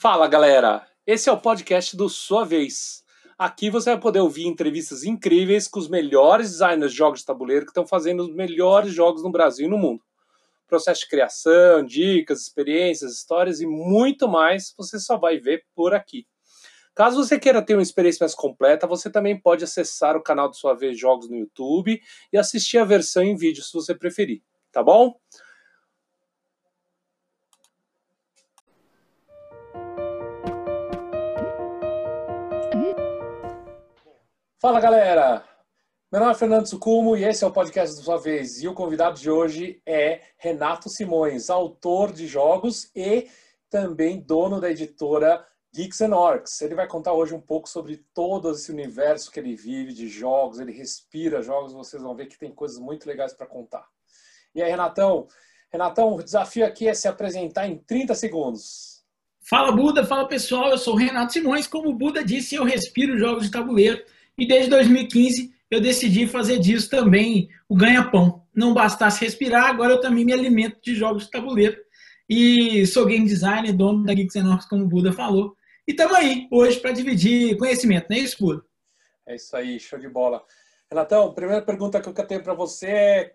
Fala galera, esse é o podcast do Sua Vez. Aqui você vai poder ouvir entrevistas incríveis com os melhores designers de jogos de tabuleiro que estão fazendo os melhores jogos no Brasil e no mundo. Processo de criação, dicas, experiências, histórias e muito mais você só vai ver por aqui. Caso você queira ter uma experiência mais completa, você também pode acessar o canal do Sua Vez Jogos no YouTube e assistir a versão em vídeo se você preferir, tá bom? Fala galera! Meu nome é Fernando Sucumo e esse é o podcast da sua vez. E o convidado de hoje é Renato Simões, autor de jogos e também dono da editora Geeks and Orcs. Ele vai contar hoje um pouco sobre todo esse universo que ele vive de jogos, ele respira jogos, vocês vão ver que tem coisas muito legais para contar. E aí, Renatão? Renatão, o desafio aqui é se apresentar em 30 segundos. Fala Buda, fala pessoal, eu sou o Renato Simões. Como o Buda disse, eu respiro jogos de tabuleiro e desde 2015 eu decidi fazer disso também o ganha-pão. Não bastasse respirar, agora eu também me alimento de jogos de tabuleiro. E sou game designer, dono da Geeks Enormes, como o Buda falou. E estamos aí hoje para dividir conhecimento, não é isso, Buda? É isso aí, show de bola. Renatão, primeira pergunta que eu tenho para você é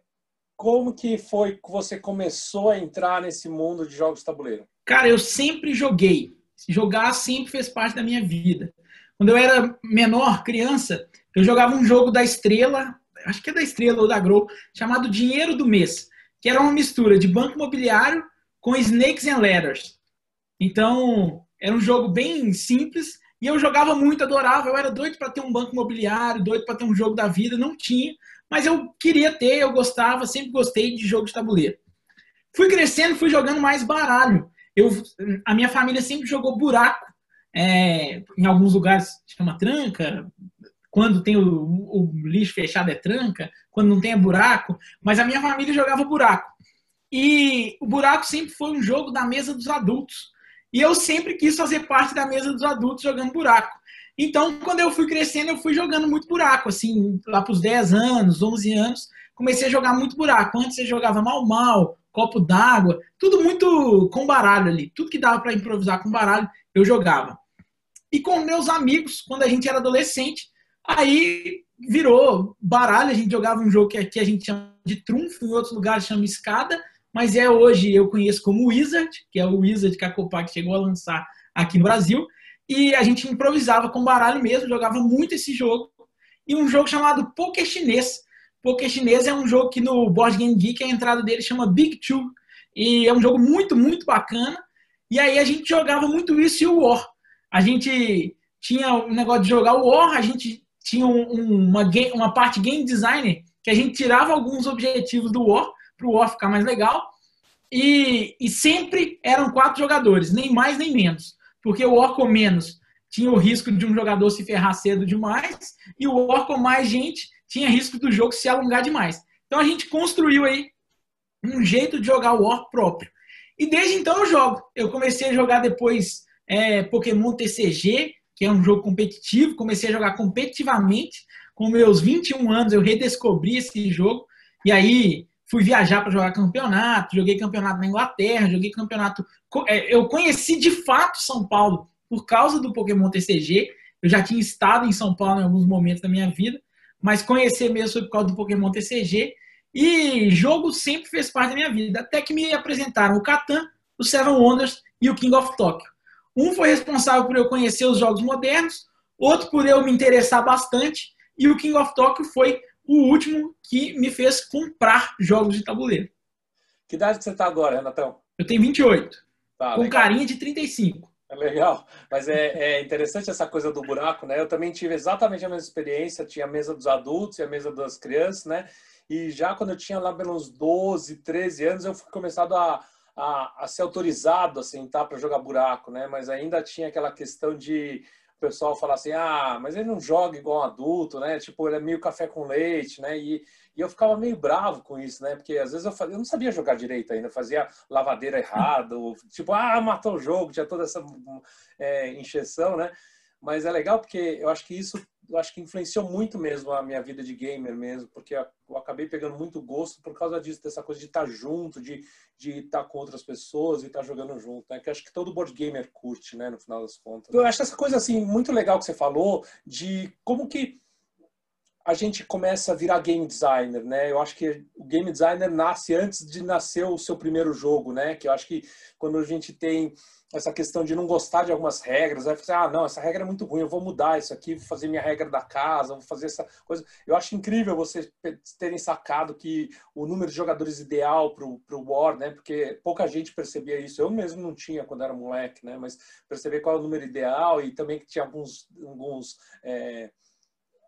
como que foi que você começou a entrar nesse mundo de jogos de tabuleiro? Cara, eu sempre joguei. Jogar sempre fez parte da minha vida. Quando eu era menor, criança, eu jogava um jogo da Estrela, acho que é da Estrela ou da Grow, chamado Dinheiro do Mês, que era uma mistura de banco imobiliário com Snakes and Ladders. Então, era um jogo bem simples e eu jogava muito, adorava. Eu era doido para ter um banco imobiliário, doido para ter um jogo da vida, não tinha, mas eu queria ter, eu gostava, sempre gostei de jogo de tabuleiro. Fui crescendo, fui jogando mais baralho. Eu, a minha família sempre jogou buraco é, em alguns lugares chama tranca, quando tem o, o, lixo fechado é tranca, quando não tem é buraco, mas a minha família jogava buraco. E o buraco sempre foi um jogo da mesa dos adultos. E eu sempre quis fazer parte da mesa dos adultos jogando buraco. Então, quando eu fui crescendo, eu fui jogando muito buraco, assim, lá para os 10 anos, 11 anos, comecei a jogar muito buraco. Antes eu jogava mal mal, copo d'água, tudo muito com baralho ali. Tudo que dava para improvisar com baralho, eu jogava e com meus amigos, quando a gente era adolescente. Aí virou baralho, a gente jogava um jogo que aqui a gente chama de trunfo, em outros lugares chama escada, mas é hoje eu conheço como Wizard, que é o Wizard que a Copac chegou a lançar aqui no Brasil. E a gente improvisava com baralho mesmo, jogava muito esse jogo. E um jogo chamado Poker Chinês. Poker Chinês é um jogo que no Board Game Geek a entrada dele chama Big Two. E é um jogo muito, muito bacana. E aí a gente jogava muito isso e o War a gente tinha um negócio de jogar o War, a gente tinha um, uma, game, uma parte game designer que a gente tirava alguns objetivos do War para o War ficar mais legal. E, e, sempre eram quatro jogadores, nem mais nem menos. Porque o War com menos tinha o risco de um jogador se ferrar cedo demais, e o War com mais gente tinha risco do jogo se alongar demais. Então a gente construiu aí um jeito de jogar o War próprio. E desde então eu jogo. Eu comecei a jogar depois é, Pokémon TCG, que é um jogo competitivo. Comecei a jogar competitivamente. Com meus 21 anos, eu redescobri esse jogo. E aí fui viajar para jogar campeonato. Joguei campeonato na Inglaterra, joguei campeonato. É, eu conheci de fato São Paulo por causa do Pokémon TCG. Eu já tinha estado em São Paulo em alguns momentos da minha vida, mas conhecer mesmo foi por causa do Pokémon TCG. E jogo sempre fez parte da minha vida. Até que me apresentaram o Catan, o Seven Wonders e o King of Tokyo. Um foi responsável por eu conhecer os jogos modernos, outro por eu me interessar bastante, e o King of Tokyo foi o último que me fez comprar jogos de tabuleiro. Que idade você está agora, Renatão? Eu tenho 28. Tá, com legal. carinha de 35. É legal, mas é, é, interessante essa coisa do buraco, né? Eu também tive exatamente a mesma experiência, tinha a mesa dos adultos e a mesa das crianças, né? E já quando eu tinha lá pelos 12, 13 anos, eu fui começado a, a, a ser autorizado a sentar para jogar buraco, né? Mas ainda tinha aquela questão de o pessoal falar assim, ah, mas ele não joga igual um adulto, né? Tipo, ele é meio café com leite, né? E, e eu ficava meio bravo com isso, né? Porque às vezes eu, fazia, eu não sabia jogar direito ainda, fazia lavadeira errada, tipo, ah, matou o jogo, tinha toda essa é, encheção, né? mas é legal porque eu acho que isso eu acho que influenciou muito mesmo a minha vida de gamer mesmo, porque eu acabei pegando muito gosto por causa disso, dessa coisa de estar junto, de, de estar com outras pessoas e estar jogando junto, né? Que acho que todo board gamer curte, né? No final das contas. Eu acho essa coisa, assim, muito legal que você falou de como que a gente começa a virar game designer, né? Eu acho que o game designer nasce antes de nascer o seu primeiro jogo, né? Que eu acho que quando a gente tem essa questão de não gostar de algumas regras, vai falar, ah, não, essa regra é muito ruim, eu vou mudar isso aqui, vou fazer minha regra da casa, vou fazer essa coisa. Eu acho incrível vocês terem sacado que o número de jogadores ideal para o War, né? Porque pouca gente percebia isso. Eu mesmo não tinha quando era moleque, né? Mas perceber qual é o número ideal e também que tinha alguns, alguns é,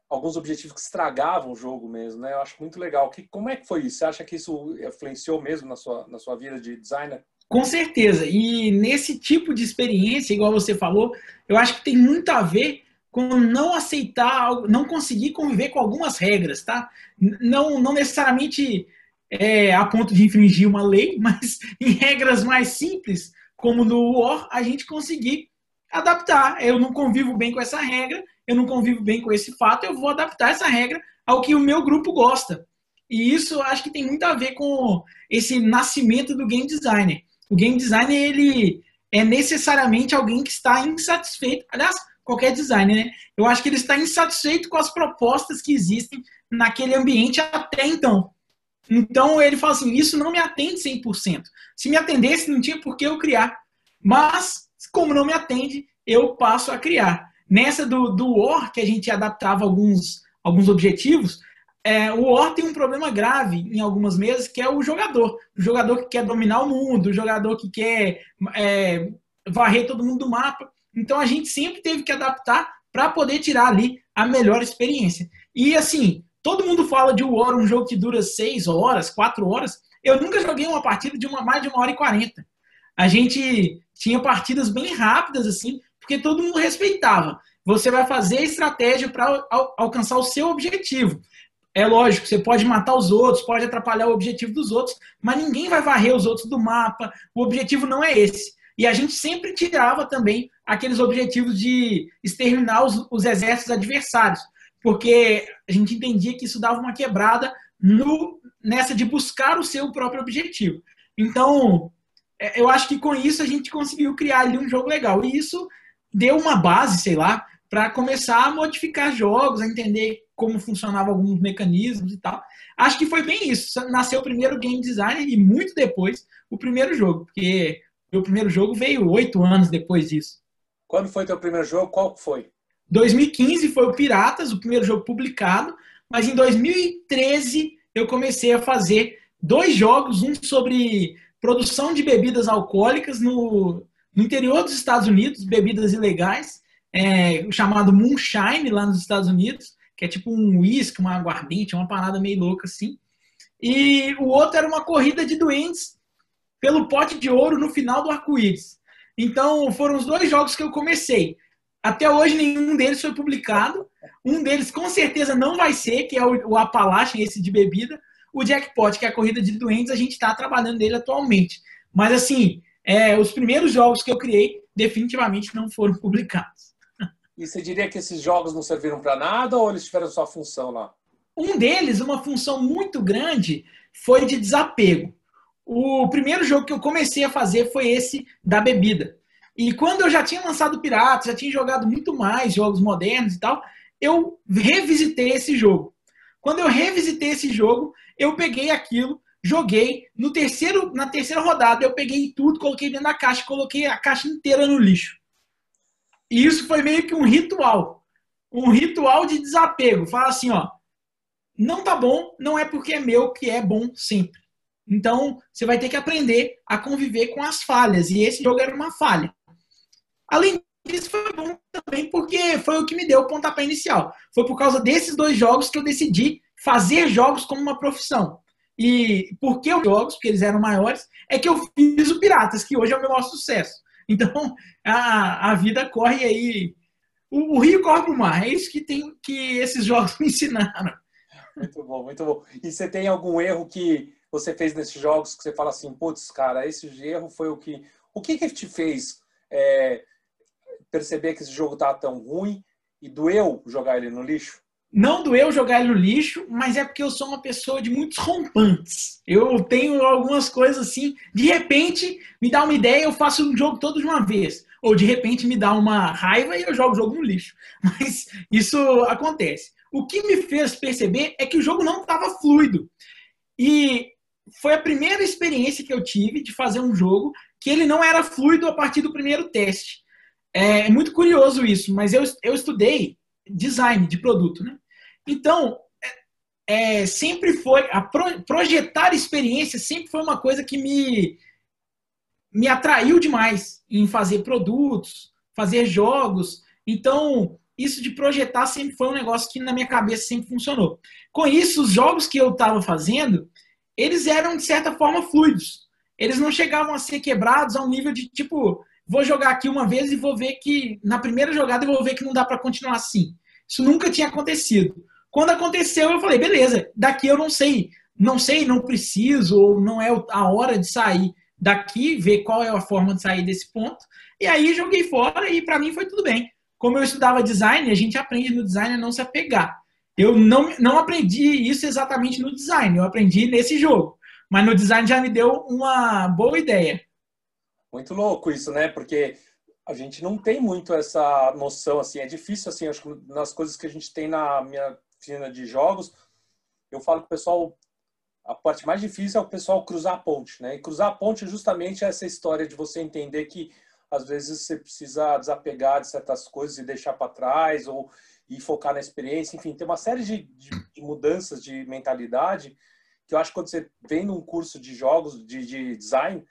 alguns objetivos que estragavam o jogo mesmo, né? Eu acho muito legal. Que, como é que foi isso? Você acha que isso influenciou mesmo na sua, na sua vida de designer? Com certeza. E nesse tipo de experiência, igual você falou, eu acho que tem muito a ver com não aceitar, não conseguir conviver com algumas regras, tá? Não, não necessariamente é, a ponto de infringir uma lei, mas em regras mais simples, como no War, a gente conseguir adaptar. Eu não convivo bem com essa regra, eu não convivo bem com esse fato, eu vou adaptar essa regra ao que o meu grupo gosta. E isso acho que tem muito a ver com esse nascimento do game designer. O game designer ele é necessariamente alguém que está insatisfeito. Aliás, qualquer designer, né? Eu acho que ele está insatisfeito com as propostas que existem naquele ambiente até então. Então ele fala assim: isso não me atende 100%. Se me atendesse, não tinha por que eu criar. Mas, como não me atende, eu passo a criar. Nessa do, do War, que a gente adaptava alguns, alguns objetivos, é, o War tem um problema grave em algumas mesas, que é o jogador. O jogador que quer dominar o mundo, o jogador que quer é, varrer todo mundo do mapa. Então a gente sempre teve que adaptar para poder tirar ali a melhor experiência. E assim, todo mundo fala de War, um jogo que dura 6 horas, 4 horas. Eu nunca joguei uma partida de uma, mais de uma hora e 40. A gente tinha partidas bem rápidas, assim, porque todo mundo respeitava. Você vai fazer estratégia para al alcançar o seu objetivo. É lógico, você pode matar os outros, pode atrapalhar o objetivo dos outros, mas ninguém vai varrer os outros do mapa. O objetivo não é esse. E a gente sempre tirava também aqueles objetivos de exterminar os, os exércitos adversários, porque a gente entendia que isso dava uma quebrada no, nessa de buscar o seu próprio objetivo. Então, é, eu acho que com isso a gente conseguiu criar ali um jogo legal. E isso deu uma base, sei lá, para começar a modificar jogos, a entender como funcionavam alguns mecanismos e tal. Acho que foi bem isso. Nasceu o primeiro game design e muito depois o primeiro jogo, porque o primeiro jogo veio oito anos depois disso. Quando foi teu primeiro jogo? Qual foi? 2015 foi o Piratas, o primeiro jogo publicado, mas em 2013 eu comecei a fazer dois jogos, um sobre produção de bebidas alcoólicas no, no interior dos Estados Unidos, bebidas ilegais, é, chamado Moonshine lá nos Estados Unidos, que é tipo um uísque, uma aguardente, uma parada meio louca assim. E o outro era uma corrida de doentes pelo pote de ouro no final do arco-íris. Então foram os dois jogos que eu comecei. Até hoje nenhum deles foi publicado. Um deles com certeza não vai ser, que é o, o Appalachian, esse de bebida. O Jackpot, que é a corrida de doentes, a gente está trabalhando nele atualmente. Mas assim, é, os primeiros jogos que eu criei definitivamente não foram publicados. E você diria que esses jogos não serviram para nada ou eles tiveram sua função lá? Um deles, uma função muito grande, foi de desapego. O primeiro jogo que eu comecei a fazer foi esse da bebida. E quando eu já tinha lançado Pirata, já tinha jogado muito mais jogos modernos e tal, eu revisitei esse jogo. Quando eu revisitei esse jogo, eu peguei aquilo joguei. No terceiro, na terceira rodada, eu peguei tudo, coloquei dentro da caixa, coloquei a caixa inteira no lixo. E isso foi meio que um ritual. Um ritual de desapego. Fala assim, ó. Não tá bom, não é porque é meu que é bom sempre. Então, você vai ter que aprender a conviver com as falhas. E esse jogo era uma falha. Além disso, foi bom também porque foi o que me deu o pontapé inicial. Foi por causa desses dois jogos que eu decidi fazer jogos como uma profissão. E por que os jogos, porque eles eram maiores, é que eu fiz o Piratas, que hoje é o meu maior sucesso. Então, a, a vida corre aí. O, o rio corre para o mar. É isso que, tem, que esses jogos me ensinaram. Muito bom, muito bom. E você tem algum erro que você fez nesses jogos que você fala assim, putz, cara, esse erro foi o que. O que que te fez é, perceber que esse jogo estava tão ruim e doeu jogar ele no lixo? Não doeu jogar ele no lixo, mas é porque eu sou uma pessoa de muitos rompantes. Eu tenho algumas coisas assim, de repente me dá uma ideia, eu faço um jogo todo de uma vez. Ou de repente me dá uma raiva e eu jogo o jogo no lixo. Mas isso acontece. O que me fez perceber é que o jogo não estava fluido. E foi a primeira experiência que eu tive de fazer um jogo que ele não era fluido a partir do primeiro teste. É, é muito curioso isso, mas eu, eu estudei design de produto, né? Então, é, é sempre foi a pro, projetar experiência sempre foi uma coisa que me me atraiu demais em fazer produtos, fazer jogos. Então, isso de projetar sempre foi um negócio que na minha cabeça sempre funcionou. Com isso, os jogos que eu estava fazendo, eles eram de certa forma fluidos. Eles não chegavam a ser quebrados a um nível de tipo, vou jogar aqui uma vez e vou ver que na primeira jogada eu vou ver que não dá para continuar assim. Isso nunca tinha acontecido. Quando aconteceu, eu falei, beleza, daqui eu não sei, não sei, não preciso ou não é a hora de sair daqui, ver qual é a forma de sair desse ponto. E aí joguei fora e para mim foi tudo bem como eu estudava design, a gente aprende no design a não se apegar. Eu não, não aprendi isso exatamente no design, eu aprendi nesse jogo. Mas no design já me deu uma boa ideia. Muito louco isso, né? Porque a gente não tem muito essa noção, assim, é difícil, assim, acho que nas coisas que a gente tem na minha oficina de jogos, eu falo que o pessoal, a parte mais difícil é o pessoal cruzar a ponte, né? E cruzar a ponte é justamente essa história de você entender que às vezes você precisa desapegar de certas coisas e deixar para trás ou e focar na experiência, enfim, tem uma série de, de, de, mudanças de mentalidade que eu acho que quando você vem num curso de jogos, de, de design,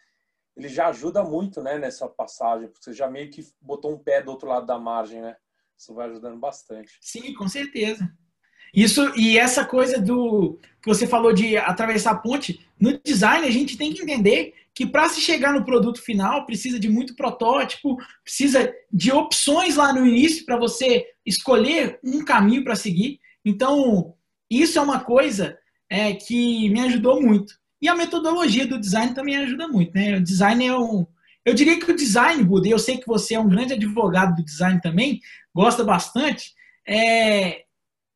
ele já ajuda muito, né, nessa passagem, porque você já meio que botou um pé do outro lado da margem, né? Isso vai ajudando bastante. Sim, com certeza. Isso e essa coisa do que você falou de atravessar a ponte, no design a gente tem que entender que para se chegar no produto final precisa de muito protótipo, precisa de opções lá no início para você escolher um caminho para seguir. Então, isso é uma coisa é, que me ajudou muito. E a metodologia do design também ajuda muito. Né? O design é um. Eu diria que o design, Buda, eu sei que você é um grande advogado do design também, gosta bastante. É...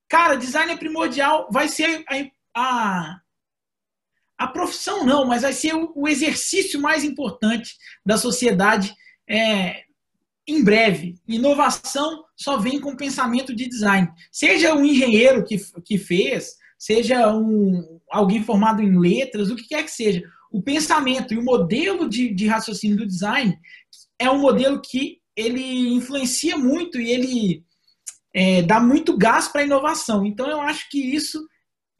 Cara, design é primordial, vai ser a, a a profissão não, mas vai ser o, o exercício mais importante da sociedade é, em breve. Inovação só vem com pensamento de design. Seja um engenheiro que, que fez, seja um, alguém formado em letras, o que quer que seja. O pensamento e o modelo de, de raciocínio do design é um modelo que ele influencia muito e ele é, dá muito gás para a inovação. Então, eu acho que isso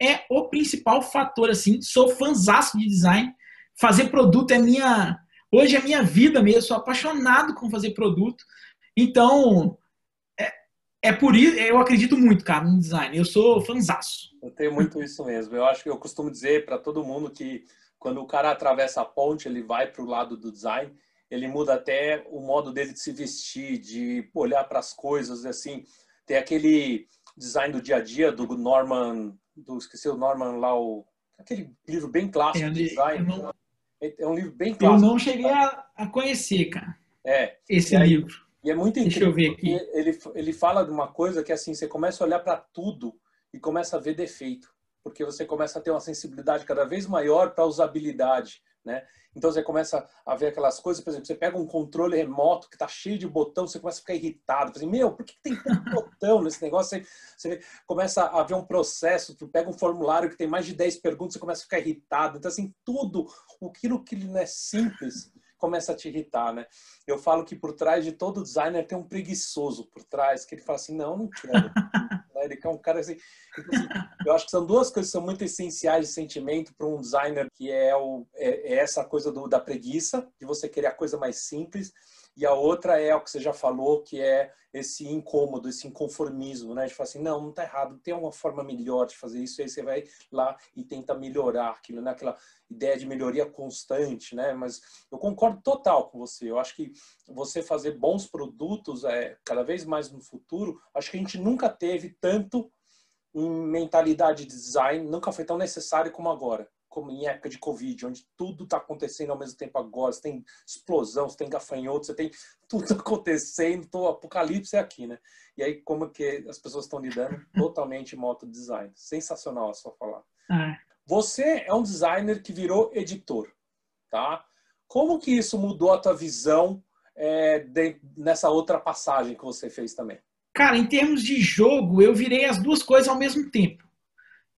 é o principal fator, assim. Sou fãzaço de design. Fazer produto é minha. Hoje é minha vida mesmo. Sou apaixonado com fazer produto. Então, é, é por isso. Eu acredito muito, cara, no design. Eu sou fãzaço. Eu tenho muito isso mesmo. Eu acho que eu costumo dizer para todo mundo que quando o cara atravessa a ponte, ele vai para o lado do design. Ele muda até o modo dele de se vestir, de olhar para as coisas, assim. Tem aquele design do dia a dia do Norman do esqueci o Norman lá, o, aquele livro bem clássico é, de design. Não, é um livro bem clássico. Eu não cheguei a, a conhecer, cara. É. Esse aí, livro. E é muito Deixa eu ver aqui. Ele, ele fala de uma coisa que assim, você começa a olhar para tudo e começa a ver defeito. Porque você começa a ter uma sensibilidade cada vez maior para a usabilidade né? Então você começa a ver aquelas coisas, por exemplo, você pega um controle remoto que está cheio de botão, você começa a ficar irritado, assim, meu, por que tem tanto botão nesse negócio? Você, você, começa a ver um processo, tu pega um formulário que tem mais de 10 perguntas, você começa a ficar irritado. Então, assim, tudo, aquilo que não é simples, começa a te irritar, né? Eu falo que por trás de todo designer tem um preguiçoso por trás, que ele fala assim, não, não quero. Né? Ele quer um cara assim, tipo assim, Eu acho que são duas coisas que são muito essenciais de sentimento para um designer, que é, o, é, é essa coisa do, da preguiça, de você querer a coisa mais simples, e a outra é o que você já falou, que é esse incômodo, esse inconformismo, né? De falar assim, não, não está errado, tem uma forma melhor de fazer isso, aí você vai lá e tenta melhorar aquilo, né? Aquela ideia de melhoria constante, né? Mas eu concordo total com você. Eu acho que você fazer bons produtos, é, cada vez mais no futuro, acho que a gente nunca teve tanto em mentalidade de design, nunca foi tão necessário como agora. Como em época de Covid, onde tudo está acontecendo ao mesmo tempo agora, você tem explosão, você tem gafanhoto, você tem tudo acontecendo, o apocalipse é aqui, né? E aí, como que as pessoas estão lidando? Totalmente moto design. Sensacional a sua falar. É. Você é um designer que virou editor, tá? Como que isso mudou a tua visão é, de, nessa outra passagem que você fez também? Cara, em termos de jogo, eu virei as duas coisas ao mesmo tempo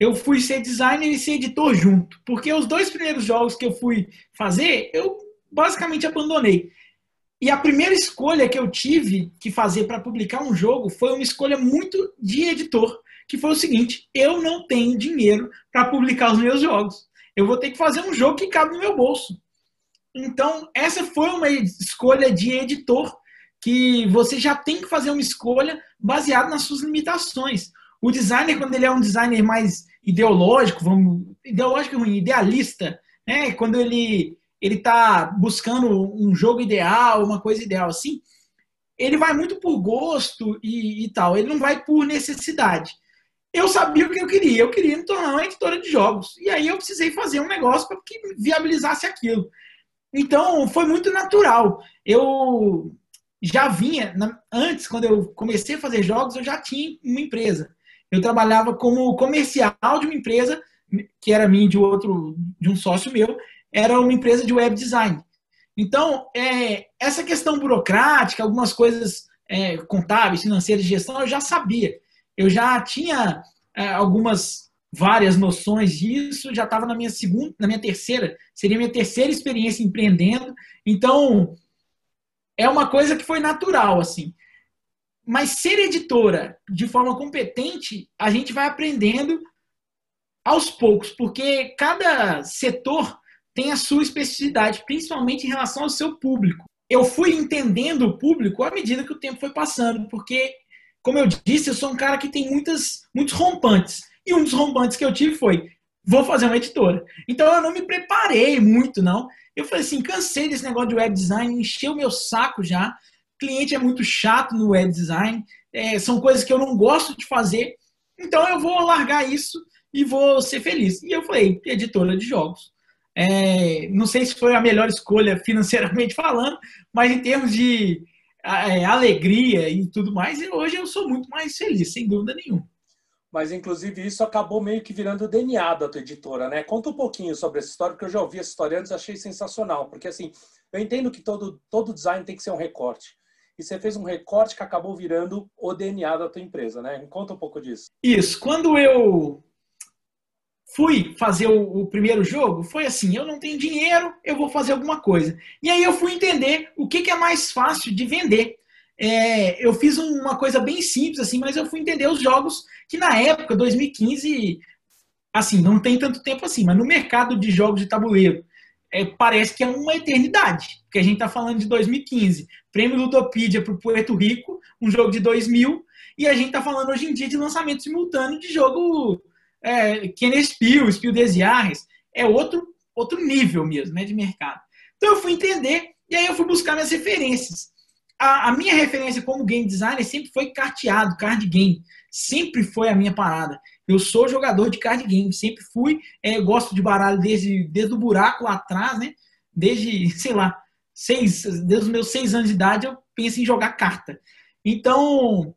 eu fui ser designer e ser editor junto. Porque os dois primeiros jogos que eu fui fazer, eu basicamente abandonei. E a primeira escolha que eu tive que fazer para publicar um jogo foi uma escolha muito de editor, que foi o seguinte: eu não tenho dinheiro para publicar os meus jogos. Eu vou ter que fazer um jogo que cabe no meu bolso. Então, essa foi uma escolha de editor que você já tem que fazer uma escolha baseada nas suas limitações. O designer, quando ele é um designer mais ideológico, vamos, ideológico idealista, né? Quando ele ele está buscando um jogo ideal, uma coisa ideal assim, ele vai muito por gosto e, e, tal, ele não vai por necessidade. Eu sabia o que eu queria, eu queria me tornar uma editora de jogos. E aí eu precisei fazer um negócio para que viabilizasse aquilo. Então foi muito natural. Eu já vinha, antes, quando eu comecei a fazer jogos, eu já tinha uma empresa eu trabalhava como comercial de uma empresa que era minha de outro, de um sócio meu, era uma empresa de web design. Então, é, essa questão burocrática, algumas coisas é, contábeis, financeiras de gestão, eu já sabia. Eu já tinha é, algumas, várias noções disso, já estava na minha segunda, na minha terceira, seria minha terceira experiência empreendendo. Então, é uma coisa que foi natural, assim. Mas ser editora de forma competente, a gente vai aprendendo aos poucos, porque cada setor tem a sua especificidade, principalmente em relação ao seu público. Eu fui entendendo o público à medida que o tempo foi passando, porque, como eu disse, eu sou um cara que tem muitas, muitos rompantes. E um dos rompantes que eu tive foi: vou fazer uma editora. Então eu não me preparei muito, não. Eu falei assim: cansei desse negócio de web design, encheu meu saco já cliente é muito chato no web design, é, são coisas que eu não gosto de fazer, então eu vou largar isso e vou ser feliz. E eu falei, editora de jogos. É, não sei se foi a melhor escolha financeiramente falando, mas em termos de é, alegria e tudo mais, hoje eu sou muito mais feliz, sem dúvida nenhuma. Mas, inclusive, isso acabou meio que virando o DNA da tua editora, né? Conta um pouquinho sobre essa história, porque eu já ouvi essa história antes, achei sensacional. Porque, assim, eu entendo que todo, todo design tem que ser um recorte e você fez um recorte que acabou virando o DNA da tua empresa, né? Conta um pouco disso. Isso. Quando eu fui fazer o, o, primeiro jogo, foi assim: eu não tenho dinheiro, eu vou fazer alguma coisa. E aí eu fui entender o que, que é mais fácil de vender. É, eu fiz uma coisa bem simples, assim, mas eu fui entender os jogos que na época, 2015, assim, não tem tanto tempo assim, mas no mercado de jogos de tabuleiro, é, parece que é uma eternidade, porque a gente está falando de 2015. Prêmio Ludopedia para o Puerto Rico, um jogo de 2000, e a gente está falando hoje em dia de lançamento simultâneo de jogo é, Kenner Spiel, Spiel des Jahres. É outro, outro nível mesmo né, de mercado. Então eu fui entender, e aí eu fui buscar minhas referências. A, a minha referência como game designer sempre foi carteado, card game. Sempre foi a minha parada. Eu sou jogador de card game, sempre fui. É, gosto de baralho desde, desde o buraco lá atrás, né? Desde, sei lá, seis, desde os meus seis anos de idade eu penso em jogar carta. Então,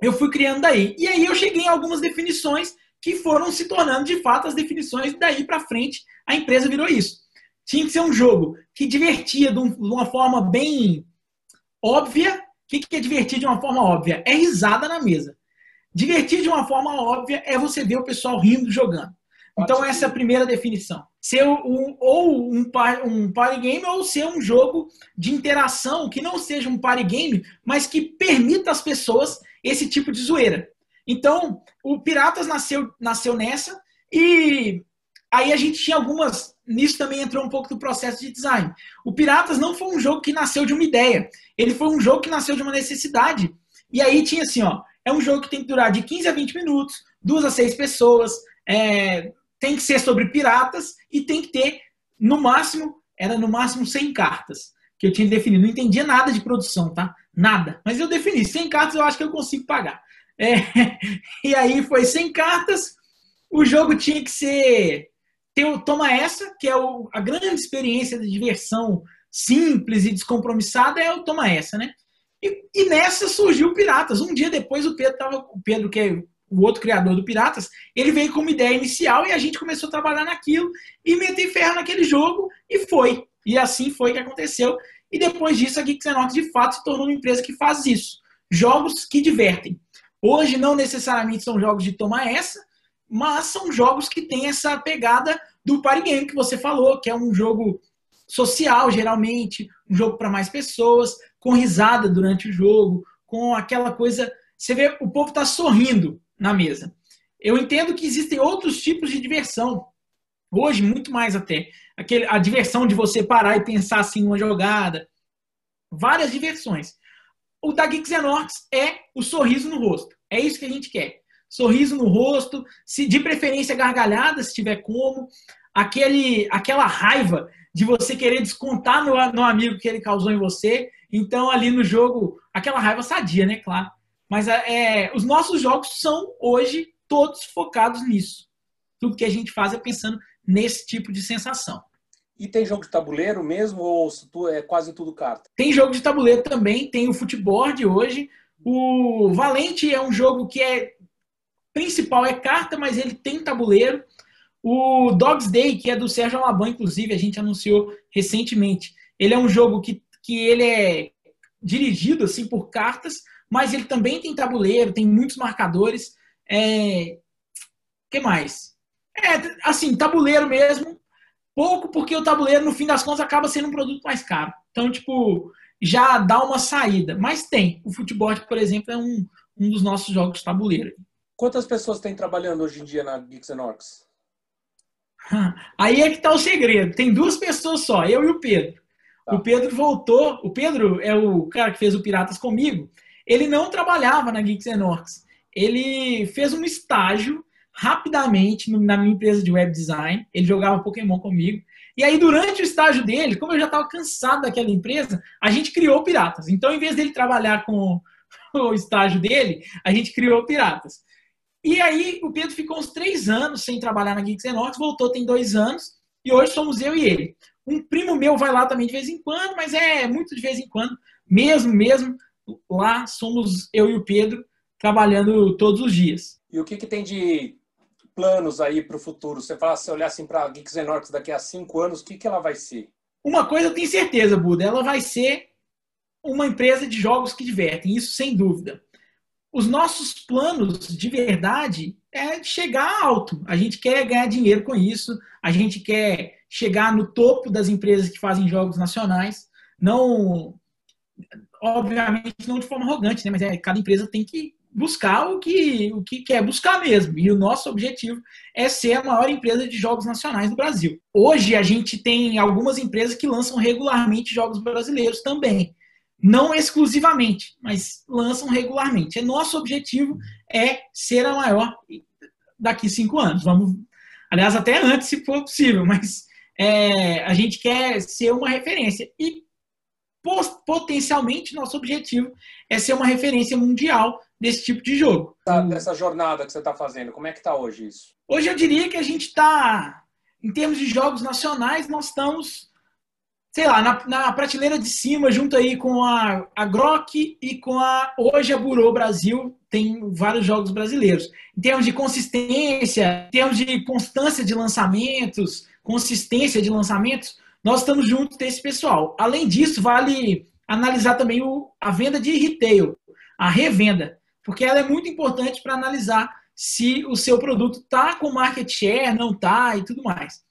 eu fui criando daí. E aí eu cheguei em algumas definições que foram se tornando de fato as definições. Daí para frente, a empresa virou isso. Tinha que ser um jogo que divertia de, uma forma bem óbvia. O que é divertir de uma forma óbvia? É risada na mesa. Divertir de uma forma óbvia é você ver o pessoal rindo jogando. Então, essa é a primeira definição. Ser um, ou um, um party game ou ser um jogo de interação que não seja um party game, mas que permita às pessoas esse tipo de zoeira. Então, o Piratas nasceu, nasceu nessa e aí a gente tinha algumas. Nisso também entrou um pouco do processo de design. O Piratas não foi um jogo que nasceu de uma ideia, ele foi um jogo que nasceu de uma necessidade. E aí tinha assim, ó, é um jogo que tem que durar de 15 a 20 minutos, duas a seis pessoas, é, tem que ser sobre piratas e tem que ter, no máximo, era no máximo 100 cartas que eu tinha definido. Não entendia nada de produção, tá? Nada. Mas eu defini. 100 cartas eu acho que eu consigo pagar. É, e aí foi 100 cartas. O jogo tinha que ser tem o Toma Essa, que é o, a grande experiência de diversão simples e descompromissada, é o Toma Essa, né? E, e nessa surgiu o Piratas. Um dia depois o Pedro tava, o Pedro, que é o outro criador do Piratas, ele veio com uma ideia inicial e a gente começou a trabalhar naquilo e meter ferro naquele jogo e foi. E assim foi que aconteceu. E depois disso, a Geeks Enox de fato se tornou uma empresa que faz isso. Jogos que divertem. Hoje não necessariamente são jogos de tomar essa, mas são jogos que têm essa pegada do party game que você falou, que é um jogo social, geralmente, um jogo para mais pessoas, com risada durante o jogo, com aquela coisa. Você vê, o povo está sorrindo na mesa. Eu entendo que existem outros tipos de diversão. Hoje, muito mais até. Aquele, a diversão de você parar e pensar assim uma jogada. Várias diversões. O da Geeks é o sorriso no rosto. É isso que a gente quer. Sorriso no rosto, se de preferência gargalhada, se tiver como. Aquele, aquela raiva de você querer descontar no, no amigo que ele causou em você. Então, ali no jogo, aquela raiva sadia, né? Claro. Mas é, é, os nossos jogos são hoje todos focados nisso. Tudo que a gente faz é pensando nesse tipo de sensação. E tem jogo de tabuleiro mesmo ou é quase tudo carta? Tem jogo de tabuleiro também, tem o futebol de hoje. O Valente é um jogo que é principal é carta, mas ele tem tabuleiro. O Dogs Day, que é do Sérgio Alaban, inclusive, a gente anunciou recentemente. Ele é um jogo que, que ele é dirigido assim por cartas, mas ele também tem tabuleiro, tem muitos marcadores. É... que mais? É, assim, tabuleiro mesmo, pouco, porque o tabuleiro, no fim das contas, acaba sendo um produto mais caro. Então, tipo, já dá uma saída. Mas tem. O futebol, por exemplo, é um, um dos nossos jogos tabuleiro. Quantas pessoas tem trabalhando hoje em dia na Geeks and Orcs? Aí é que está o segredo. Tem duas pessoas só, eu e o Pedro. Tá. O Pedro voltou. O Pedro é o cara que fez o Piratas comigo ele não trabalhava na Geeks and Orcs. Ele fez um estágio rapidamente na minha empresa de web design. Ele jogava Pokémon comigo. E aí, durante o estágio dele, como eu já estava cansado daquela empresa, a gente criou Piratas. Então, em vez dele trabalhar com o estágio dele, a gente criou Piratas. E aí, o Pedro ficou uns três anos sem trabalhar na Geeks Orcs, voltou tem dois anos, e hoje somos eu e ele. Um primo meu vai lá também de vez em quando, mas é muito de vez em quando, mesmo, mesmo lá somos eu e o Pedro trabalhando todos os dias. E o que, que tem de planos aí para o futuro? Você fala, se olhar assim para a Geeks Enorx daqui a cinco anos, o que, que ela vai ser? Uma coisa eu tenho certeza, Buda, ela vai ser uma empresa de jogos que divertem, isso sem dúvida. Os nossos planos de verdade é chegar alto. A gente quer ganhar dinheiro com isso, a gente quer chegar no topo das empresas que fazem jogos nacionais. Não obviamente não de forma arrogante, né? Mas é, cada empresa tem que buscar o que, o que quer buscar mesmo. E o nosso objetivo é ser a maior empresa de jogos nacionais do Brasil. Hoje a gente tem algumas empresas que lançam regularmente jogos brasileiros também. Não exclusivamente, mas lançam regularmente. É nosso objetivo é ser a maior daqui cinco anos. Vamos, aliás, até antes, se for possível, mas é, a gente quer ser uma referência. E potencialmente nosso objetivo é ser uma referência mundial desse tipo de jogo. Dessa jornada que você está fazendo, como é que está hoje isso? Hoje eu diria que a gente está, em termos de jogos nacionais, nós estamos, sei lá, na, na, prateleira de cima, junto aí com a, a Grok e com a hoje a Burô Brasil, tem vários jogos brasileiros. Em termos de consistência, em termos de constância de lançamentos, consistência de lançamentos, nós estamos juntos desse pessoal. Além disso, vale analisar também o, a venda de retail, a revenda, porque ela é muito importante para analisar se o seu produto está com market share, não está e tudo mais.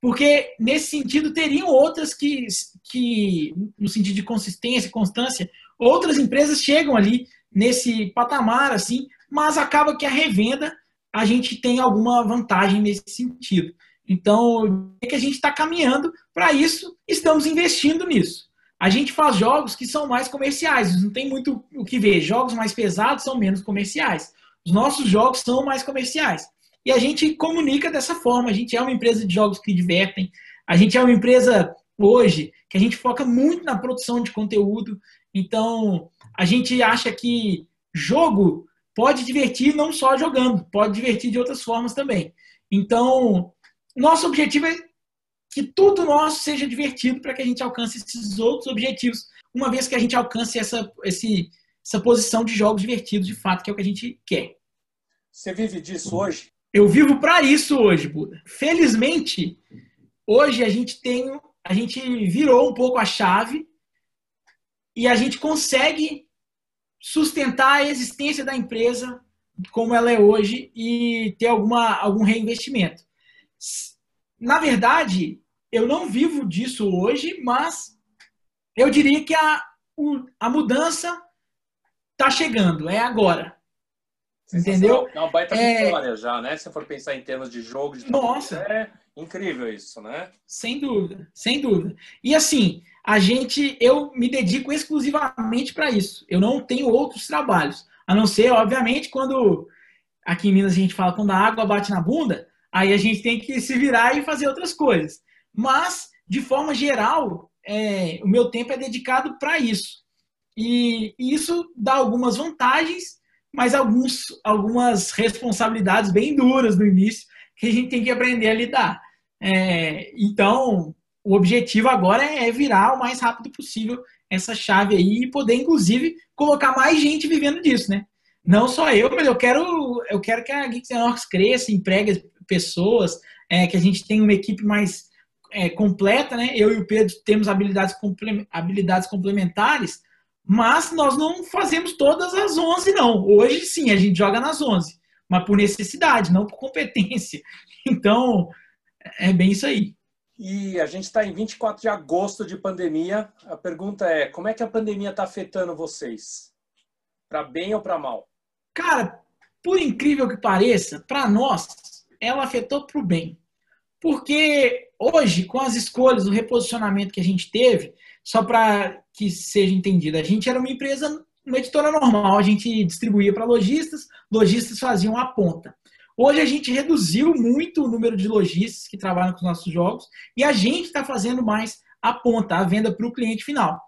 Porque, nesse sentido, teriam outras que, que, no sentido de consistência, constância, outras empresas chegam ali nesse patamar, assim, mas acaba que a revenda a gente tem alguma vantagem nesse sentido. Então, é que a gente está caminhando para isso, estamos investindo nisso. A gente faz jogos que são mais comerciais, não tem muito o que ver. Jogos mais pesados são menos comerciais. Os nossos jogos são mais comerciais. E a gente comunica dessa forma. A gente é uma empresa de jogos que divertem. A gente é uma empresa hoje que a gente foca muito na produção de conteúdo. Então, a gente acha que jogo pode divertir não só jogando, pode divertir de outras formas também. Então, nosso objetivo é que tudo nosso seja divertido para que a gente alcance esses outros objetivos, uma vez que a gente alcance essa, esse, essa posição de jogos divertidos, de fato, que é o que a gente quer. Você vive disso hoje? Eu vivo para isso hoje, Buda. Felizmente, hoje a gente tem, a gente virou um pouco a chave e a gente consegue sustentar a existência da empresa como ela é hoje e ter alguma, algum reinvestimento. Na verdade, eu não vivo disso hoje, mas eu diria que a, a mudança está chegando, é agora. Entendeu? É uma baita é... vitória já, né? Se for pensar em termos de jogo, de Nossa. é incrível isso, né? Sem dúvida, sem dúvida. E assim, a gente, eu me dedico exclusivamente para isso. Eu não tenho outros trabalhos, a não ser, obviamente, quando aqui em Minas a gente fala quando a água bate na bunda, aí a gente tem que se virar e fazer outras coisas. Mas, de forma geral, é, o meu tempo é dedicado para isso. E, e isso dá algumas vantagens, mas alguns, algumas responsabilidades bem duras no início que a gente tem que aprender a lidar. É, então, o objetivo agora é virar o mais rápido possível essa chave aí e poder, inclusive, colocar mais gente vivendo disso, né? Não só eu, mas eu quero, eu quero que a Geeks Orcs cresça, empregue pessoas, é, que a gente tenha uma equipe mais é, completa, né? Eu e o Pedro temos habilidades, habilidades complementares, mas nós não fazemos todas as 11, não. Hoje, sim, a gente joga nas 11, mas por necessidade, não por competência. Então, é bem isso aí. E a gente está em 24 de agosto de pandemia. A pergunta é: como é que a pandemia está afetando vocês? Para bem ou para mal? Cara, por incrível que pareça, para nós, ela afetou para o bem. Porque hoje, com as escolhas, o reposicionamento que a gente teve, só para que seja entendido, a gente era uma empresa, uma editora normal, a gente distribuía para lojistas, lojistas faziam a ponta. Hoje a gente reduziu muito o número de lojistas que trabalham com os nossos jogos e a gente está fazendo mais a ponta, a venda para o cliente final.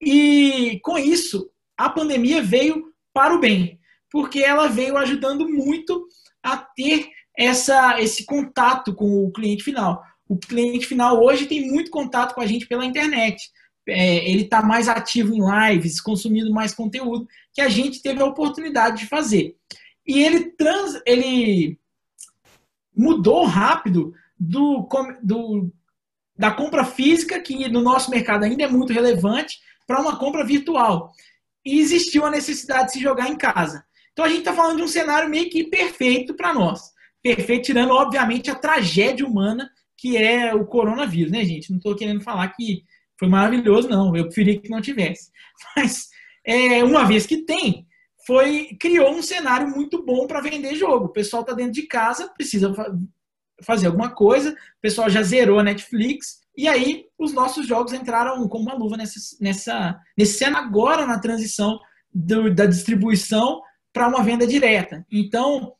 E com isso, a pandemia veio para o bem, porque ela veio ajudando muito a ter essa, esse contato com o cliente final. O cliente final hoje tem muito contato com a gente pela internet. É, ele está mais ativo em lives, consumindo mais conteúdo, que a gente teve a oportunidade de fazer. E ele, trans, ele mudou rápido do, do, da compra física, que no nosso mercado ainda é muito relevante, para uma compra virtual. E existiu a necessidade de se jogar em casa. Então a gente está falando de um cenário meio que perfeito para nós perfeito, tirando, obviamente, a tragédia humana que é o coronavírus, né, gente? Não estou querendo falar que foi maravilhoso, não. Eu preferia que não tivesse. Mas, é, uma vez que tem, foi criou um cenário muito bom para vender jogo. O pessoal está dentro de casa, precisa fazer alguma coisa, o pessoal já zerou a Netflix, e aí os nossos jogos entraram como uma luva nessa, nessa, nesse cenário agora na transição do, da distribuição para uma venda direta. Então,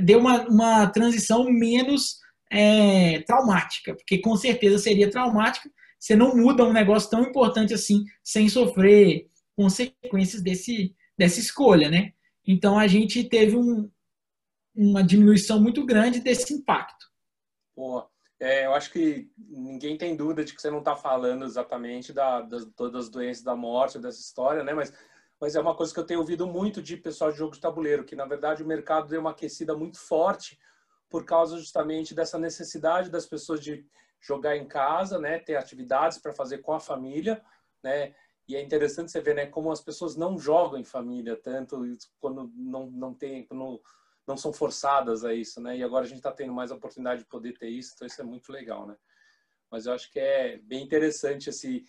deu uma, uma transição menos é, traumática, porque com certeza seria traumática. Você não muda um negócio tão importante assim sem sofrer consequências desse, dessa escolha, né? Então a gente teve um, uma diminuição muito grande desse impacto. Boa. É, eu acho que ninguém tem dúvida de que você não está falando exatamente da, das, todas as doenças da morte, dessa história, né? Mas mas é uma coisa que eu tenho ouvido muito de pessoal de jogo de tabuleiro, que na verdade o mercado deu uma aquecida muito forte por causa justamente dessa necessidade das pessoas de jogar em casa, né, ter atividades para fazer com a família, né? E é interessante você ver, né, como as pessoas não jogam em família tanto quando não não tem, quando não são forçadas a isso, né? E agora a gente está tendo mais oportunidade de poder ter isso, então isso é muito legal, né? Mas eu acho que é bem interessante esse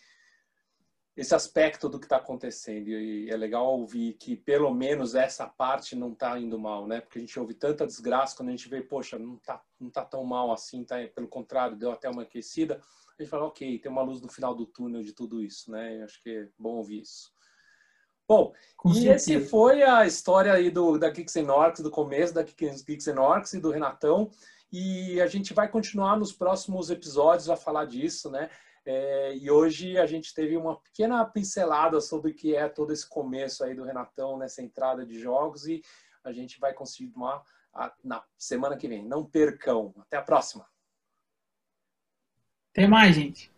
esse aspecto do que está acontecendo. E é legal ouvir que pelo menos essa parte não está indo mal, né? Porque a gente ouve tanta desgraça quando a gente vê, poxa, não está não tá tão mal assim, tá? pelo contrário, deu até uma aquecida. A gente fala, ok, tem uma luz no final do túnel de tudo isso, né? Eu acho que é bom ouvir isso. Bom, Com e certeza. esse foi a história aí do, da Geeks Orcs, do começo da Geeks Orcs e do Renatão. E a gente vai continuar nos próximos episódios a falar disso, né? É, e hoje a gente teve uma pequena pincelada sobre o que é todo esse começo aí do Renatão né, nessa entrada de jogos e a gente vai continuar a, na semana que vem. Não percam. Até a próxima. Até mais, gente.